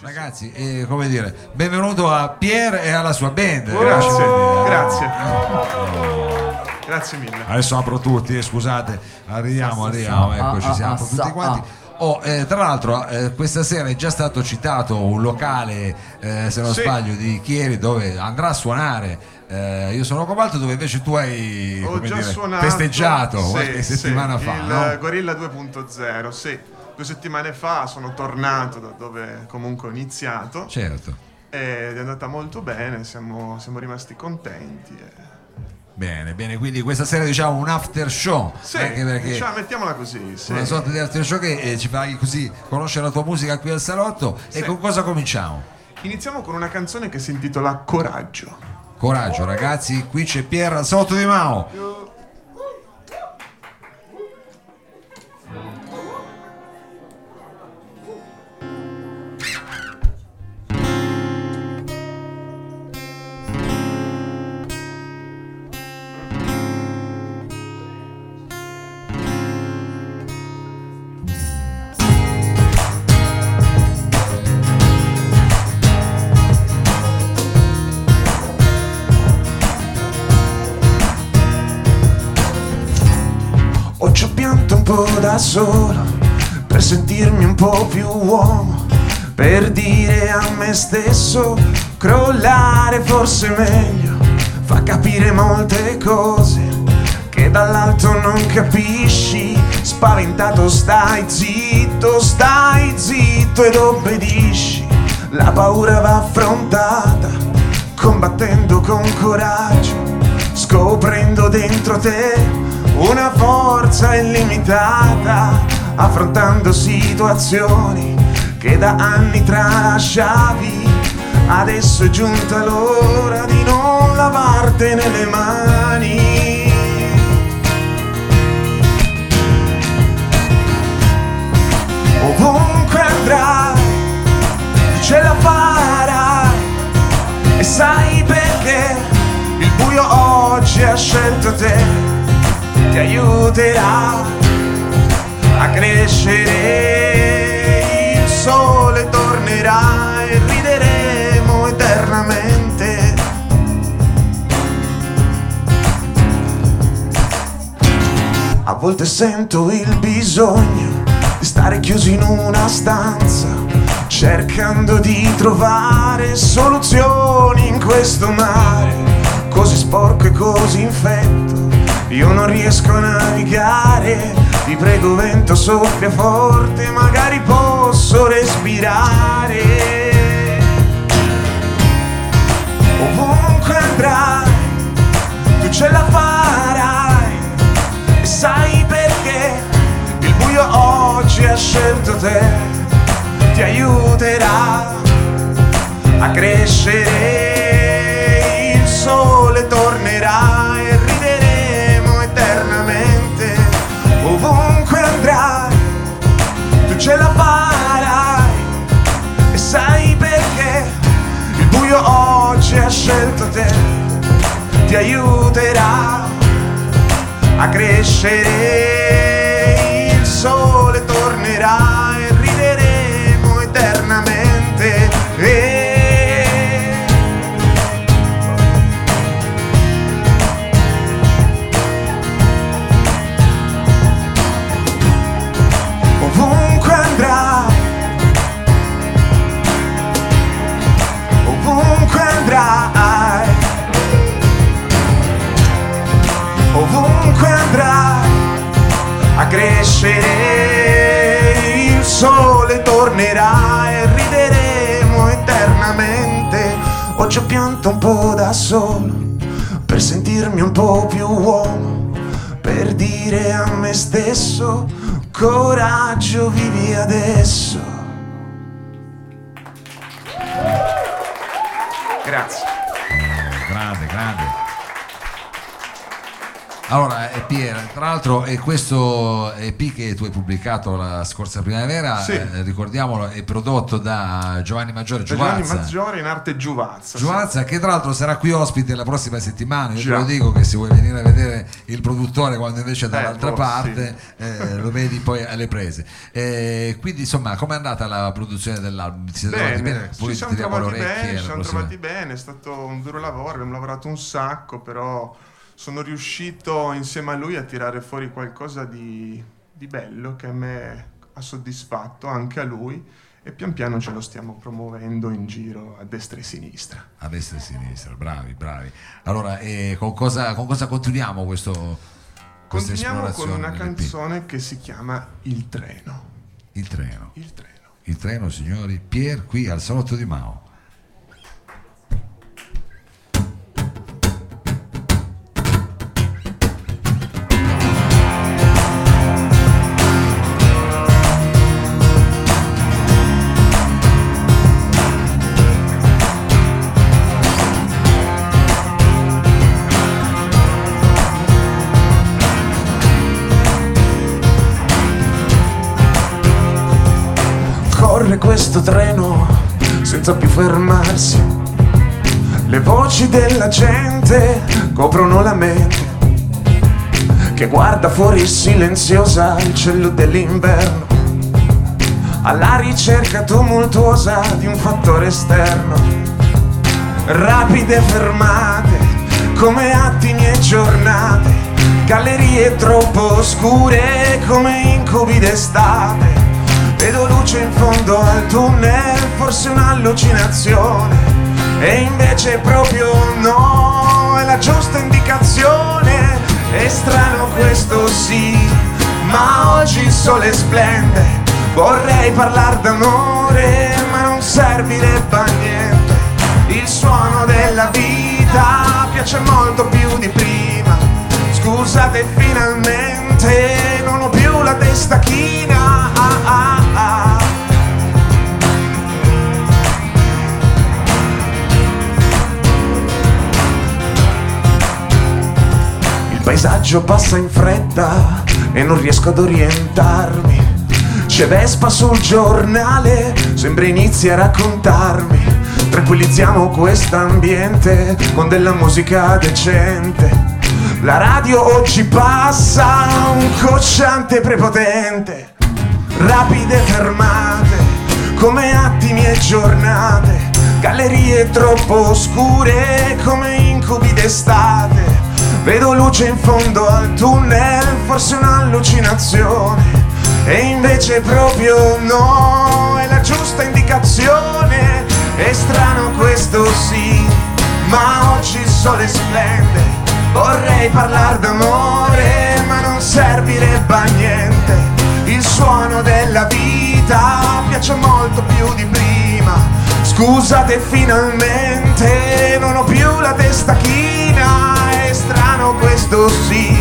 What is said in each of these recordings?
Ragazzi, eh, come dire, benvenuto a Pier e alla sua band. Grazie, Eh, grazie. Grazie mille. Adesso apro tutti, eh, scusate, arriviamo, arriviamo, ecco, ci siamo tutti quanti. Oh, eh, tra l'altro, eh, questa sera è già stato citato un locale, eh, se non Sì. sbaglio, di Chieri dove andrà a suonare. eh, io sono Cobalto, dove invece tu hai Ho come già dire, suonato festeggiato sì, qualche sì, settimana fa. il no? Gorilla 2.0, sì. Due settimane fa sono tornato da dove comunque ho iniziato Certo. ed è andata molto bene, siamo, siamo rimasti contenti. e- Bene, bene, quindi questa sera diciamo un after show. Sì, anche perché diciamo, mettiamola così. Sì. una sorta di after show che eh, ci fai così conoscere la tua musica qui al salotto. E Sì. con cosa cominciamo? Iniziamo con una canzone che si intitola Coraggio. Coraggio ragazzi, qui c'è Pier al salotto di Mao. Solo per sentirmi un po' più uomo, per dire a me stesso crollare forse meglio, fa capire molte cose che dall'alto non capisci, spaventato stai zitto, stai zitto ed obbedisci, la paura va affrontata, combattendo con coraggio scoprendo dentro te una forza illimitata, affrontando situazioni che da anni tralasciavi. Adesso è giunta l'ora di non lavartene le mani. Ovunque andrai, ce la farai e sai perché il buio oggi ha scelto te, ti aiuterà a crescere, il sole tornerà e rideremo eternamente. A volte sento il bisogno di stare chiusi in una stanza, cercando di trovare soluzioni in questo mare, così sporco e così infetto. Io non riesco a navigare, ti prego vento soffia forte, magari posso respirare. Ovunque andrai, tu ce la farai e sai perché il buio oggi ha scelto te, ti aiuterà a crescere, ti aiuterà a crescere, il sole tornerà crescere, il sole tornerà e rideremo eternamente. Oggi ho pianto un po' da solo per sentirmi un po' più uomo, per dire a me stesso coraggio vivi adesso. Grazie. Allora, eh, Pier, tra l'altro è questo EP che tu hai pubblicato la scorsa primavera, Sì. eh, ricordiamolo, è prodotto da Giovanni Maggiore Giovanni. Maggiore in arte Giuvazza. sì. Giuvazza, che tra l'altro sarà qui ospite la prossima settimana. Io te Già. lo dico che se vuoi venire a vedere il produttore quando invece è dall'altra boh, parte eh, lo vedi poi alle prese. Eh, quindi insomma, com'è andata la produzione dell'album? Ti siete trovati Bene, bene? ci siamo trovati bene, ci siamo trovati bene, è stato un duro lavoro, abbiamo lavorato un sacco, però sono riuscito insieme a lui a tirare fuori qualcosa di, di bello che a me ha soddisfatto, anche a lui, e pian piano ce lo stiamo promuovendo in giro a destra e a sinistra. A destra e a sinistra, bravi, bravi. Allora, eh, con, cosa, con cosa continuiamo questo, Continuiamo con una canzone che si chiama Il treno. Il treno. Il treno. Il treno, signori. Pier qui al salotto di Mao. Questo treno senza più fermarsi. Le voci della gente coprono la mente che guarda fuori silenziosa il cielo dell'inverno alla ricerca tumultuosa di un fattore esterno. Rapide fermate come attimi e giornate, gallerie troppo oscure come incubi d'estate. Vedo luce in fondo al tunnel, forse un'allucinazione. E invece proprio no, è la giusta indicazione. È strano questo sì, ma oggi il sole splende. Vorrei parlare d'amore, ma non servirebbe a niente. Il suono della vita piace molto più di prima. Scusate, finalmente non ho più la testa china. Paesaggio passa in fretta e non riesco ad orientarmi. C'è Vespa sul giornale, sembra inizi a raccontarmi. Tranquillizziamo quest'ambiente con della musica decente. La radio oggi passa un cocciante prepotente. Rapide fermate, come attimi e giornate. Gallerie troppo oscure come incubi d'estate. Vedo luce in fondo al tunnel, forse un'allucinazione. E invece proprio no, è la giusta indicazione. È strano questo sì, ma oggi il sole splende. Vorrei parlare d'amore, ma non servirebbe a niente. Il suono della vita piace molto più di prima. Scusate, finalmente non ho più la testa china. Questo sì,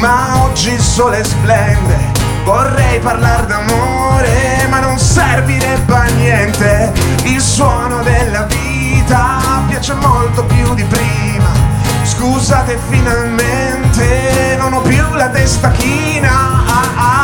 ma oggi il sole splende. Vorrei parlare d'amore, ma non servirebbe a niente. Il suono della vita piace molto più di prima. Scusate, finalmente non ho più la testa china. Ah, ah.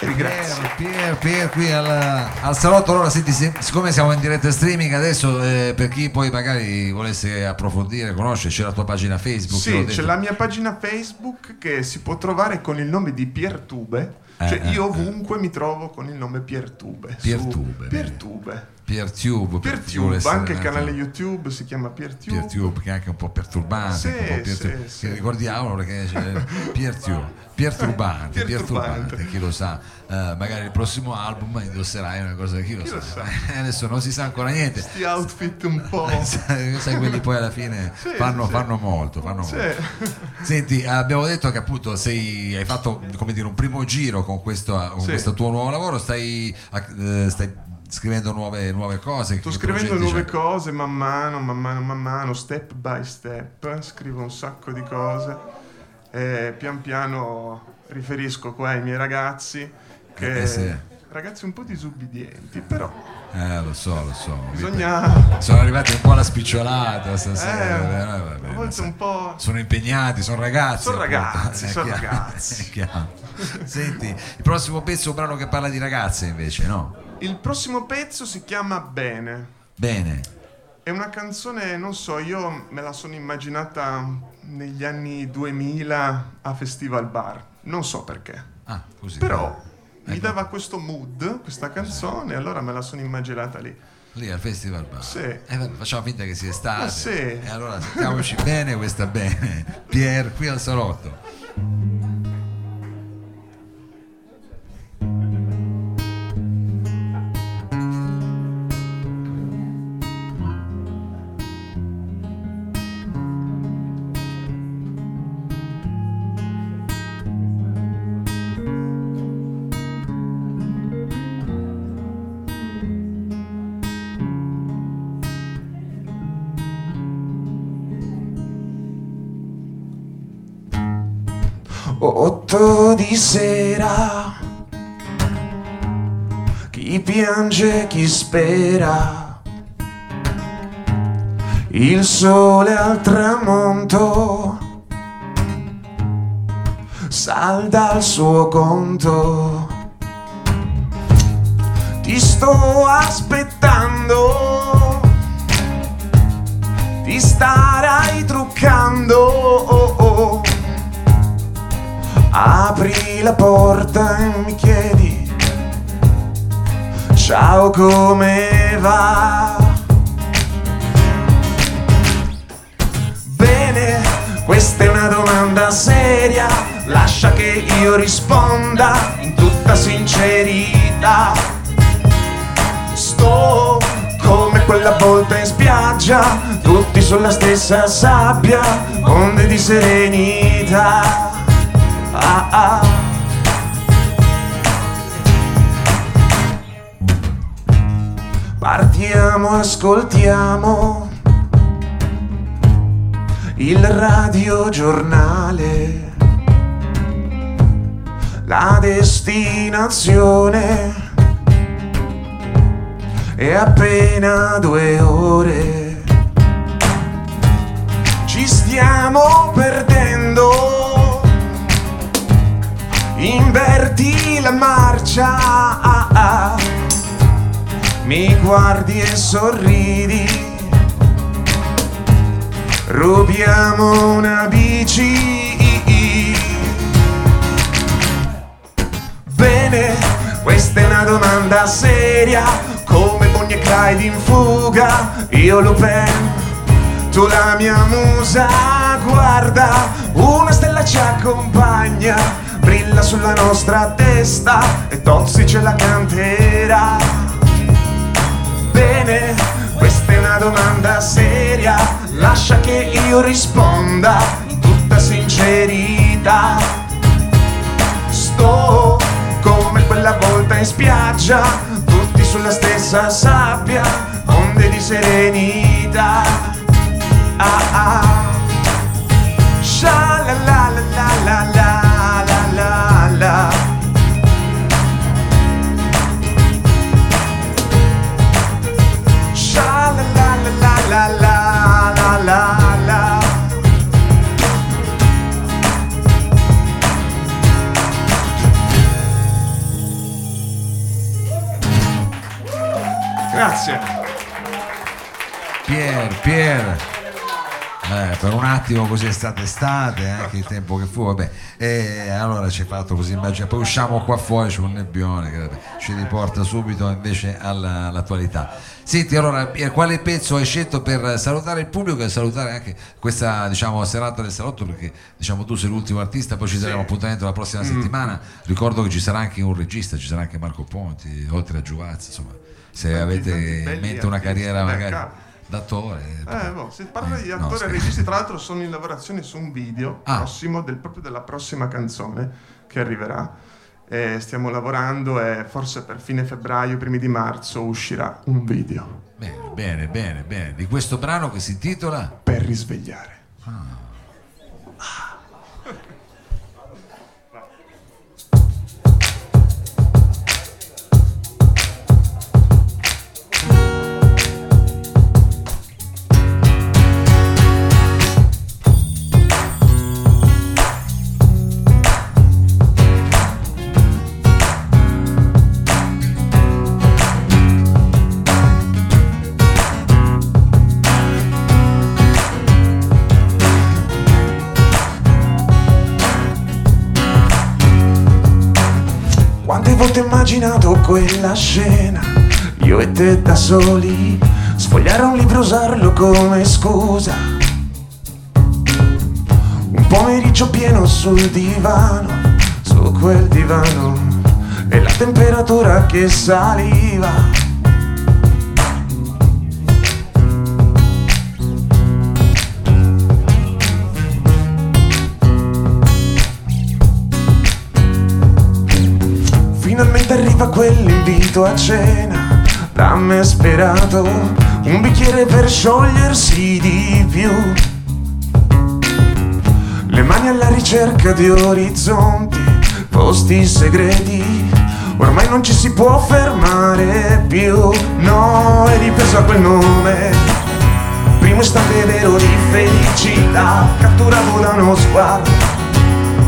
Ringrazio. Pier, Pier, Pier qui al, al salotto. Allora, senti, se- siccome siamo in diretta streaming adesso, eh, per chi poi magari volesse approfondire, conoscere, c'è la tua pagina Facebook. Sì, c'è la mia pagina Facebook che si può trovare con il nome di Piertube. Eh, Cioè eh, io ovunque mi trovo con il nome Piertube. Piertube. Piertube. PeerTube. PeerTube, anche il canale YouTube si chiama PeerTube. PeerTube, che è anche un po' perturbante. Sì, un po sì, sì. Ricordiamolo perché c'è PeerTube. Perturbante, perturbante, chi lo sa, uh, magari il prossimo album indosserai una cosa chi lo, chi sa. lo sa. Adesso non si sa ancora niente. Questi outfit un po'. sai, quelli poi alla fine sì, fanno, sì. fanno, molto. Fanno sì. molto. Senti, abbiamo detto che appunto sei, hai fatto come dire, un primo giro con questo, con questo tuo nuovo lavoro, stai, uh, stai scrivendo nuove, nuove cose. Sto scrivendo nuove c'è? cose man mano, man mano, man mano, step by step, scrivo un sacco di cose e pian piano riferisco qua ai miei ragazzi che... Eh sì. Ragazzi un po' disubbidienti, però... Eh, lo so, lo so. Bisogna... Sono arrivati un po' alla spicciolata stasera. Eh, eh, vabbè, volte un po'... Sono impegnati, sono ragazzi. Sono ragazzi, sono ragazzi. Senti, il prossimo pezzo è un brano che parla di ragazze invece, no? Il prossimo pezzo si chiama Bene. Bene. È una canzone, non so, io me la sono immaginata negli anni 2000 a Festival Bar, non so perché. Ah, così. Però ecco. mi dava questo mood, questa canzone, e allora me la sono immaginata lì. Lì al Festival Bar. Sì. Eh, facciamo finta che sia estate. sì. E allora sentiamoci bene questa bene. Pier qui al salotto. Otto di sera. Chi piange, chi spera. Il sole al tramonto salda il suo conto. Ti sto aspettando, ti starai truccando. Apri la porta e mi chiedi Ciao come va? Bene, questa è una domanda seria. Lascia che io risponda in tutta sincerità. Sto come quella volta in spiaggia Tutti sulla stessa sabbia Onde di serenità Partiamo, ascoltiamo il radiogiornale. La destinazione è appena due ore. Ci stiamo perdendo inverti la marcia, ah, ah. mi guardi e sorridi, rubiamo una bici. Bene, questa è una domanda seria, come Bonnie e Clyde in fuga, io Lupin, tu la mia musa, guarda, una stella ci accompagna brilla sulla nostra testa e Tozzi ce la canterà. Bene, questa è una domanda seria, lascia che io risponda in tutta sincerità. Sto come quella volta in spiaggia, tutti sulla stessa sabbia, onde di serenità. Ah ah. Sha la la la la la la attimo così estate estate, anche il tempo che fu, vabbè. E allora ci hai fatto così immagina, poi usciamo qua fuori, c'è un nebbione che vabbè, ci riporta subito invece alla, all'attualità. Senti, allora, quale pezzo hai scelto per salutare il pubblico e salutare anche questa diciamo, serata del salotto? Perché diciamo, tu sei l'ultimo artista, poi ci daremo sì. appuntamento la prossima mm. settimana. Ricordo che ci sarà anche un regista, ci sarà anche Marco Ponti, oltre a Giuvazzi, insomma, se belli, avete in mente una carriera magari d'attore. Eh, boh, se parla eh, di attori no, e registi, tra l'altro sono in lavorazione su un video ah. prossimo, del, proprio della prossima canzone che arriverà. E stiamo lavorando e forse per fine febbraio, primi di marzo uscirà un video. Bene, bene, bene, bene. Di questo brano che si intitola Per risvegliare. Ah. Immaginato quella scena, io e te da soli, sfogliare un libro, usarlo come scusa. Un pomeriggio pieno sul divano, su quel divano, e la temperatura che saliva. Arriva quell'invito a cena da me sperato, un bicchiere per sciogliersi di più. Le mani alla ricerca di orizzonti, posti segreti, ormai non ci si può fermare più. No, è ripreso a quel nome, primo istante vero di felicità, catturato da uno sguardo,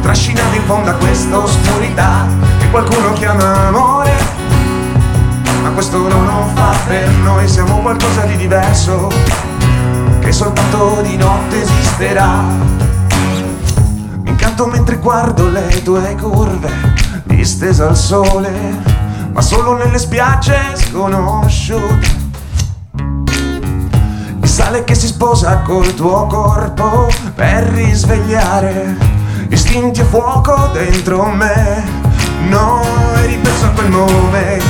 trascinato in fondo a questa oscurità qualcuno chiama amore, ma questo no non fa per noi, siamo qualcosa di diverso, che soltanto di notte esisterà. Mi incanto mentre guardo le tue curve, distesa al sole, ma solo nelle spiagge sconosciute. Il sale che si sposa col tuo corpo per risvegliare istinti e fuoco dentro me. No, e ripenso a quel nome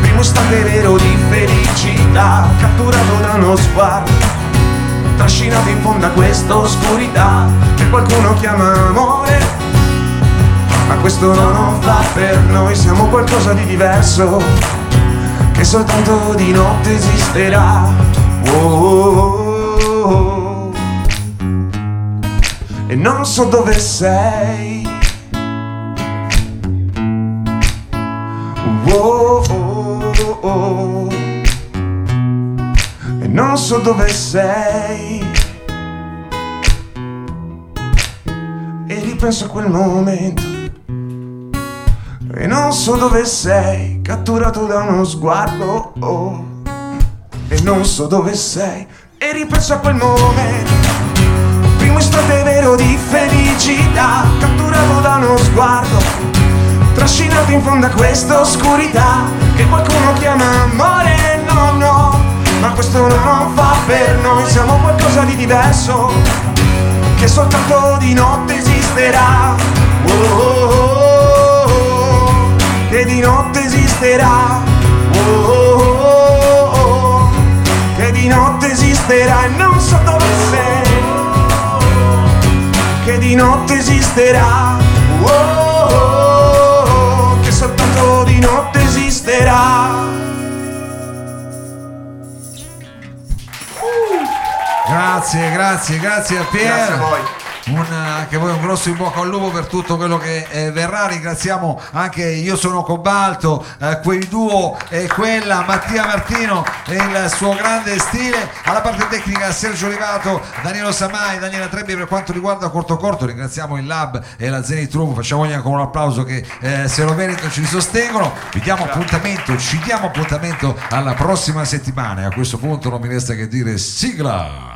Primo istante vero di felicità Catturato da uno sguardo. Trascinato in fondo a questa oscurità Che qualcuno chiama amore. Ma questo no, non fa per noi Siamo qualcosa di diverso. Che soltanto di notte esisterà. Oh, oh, oh. E non so dove sei oh, oh, oh. E non so dove sei. E ripenso a quel momento. E non so dove sei, catturato da uno sguardo. E non so dove sei. E ripenso a quel momento. Primo istante vero di felicità, catturato da uno sguardo trascinato in fondo a questa oscurità che qualcuno chiama amore, no, no, ma questo non fa per noi, siamo qualcosa di diverso che soltanto di notte esisterà. Oh, oh, oh, oh che di notte esisterà. Oh, che di notte esisterà e non so dove di notte esisterà. di notte esisterà. Grazie, grazie, grazie a Pier. Grazie a voi. Un, anche voi un grosso in bocca al lupo per tutto quello che eh, verrà. Ringraziamo anche Io sono Cobalto, eh, quel duo e quella, Mattia Martino e il suo grande stile. Alla parte tecnica Sergio Olivato, Danilo Samai, Daniela Trebbi per quanto riguarda Corto Corto. Ringraziamo il Lab e la Zenit Room. Facciamogli ancora un applauso che eh, se lo meritano ci sostengono. Vi diamo appuntamento, ci diamo appuntamento alla prossima settimana. E a questo punto non mi resta che dire sigla.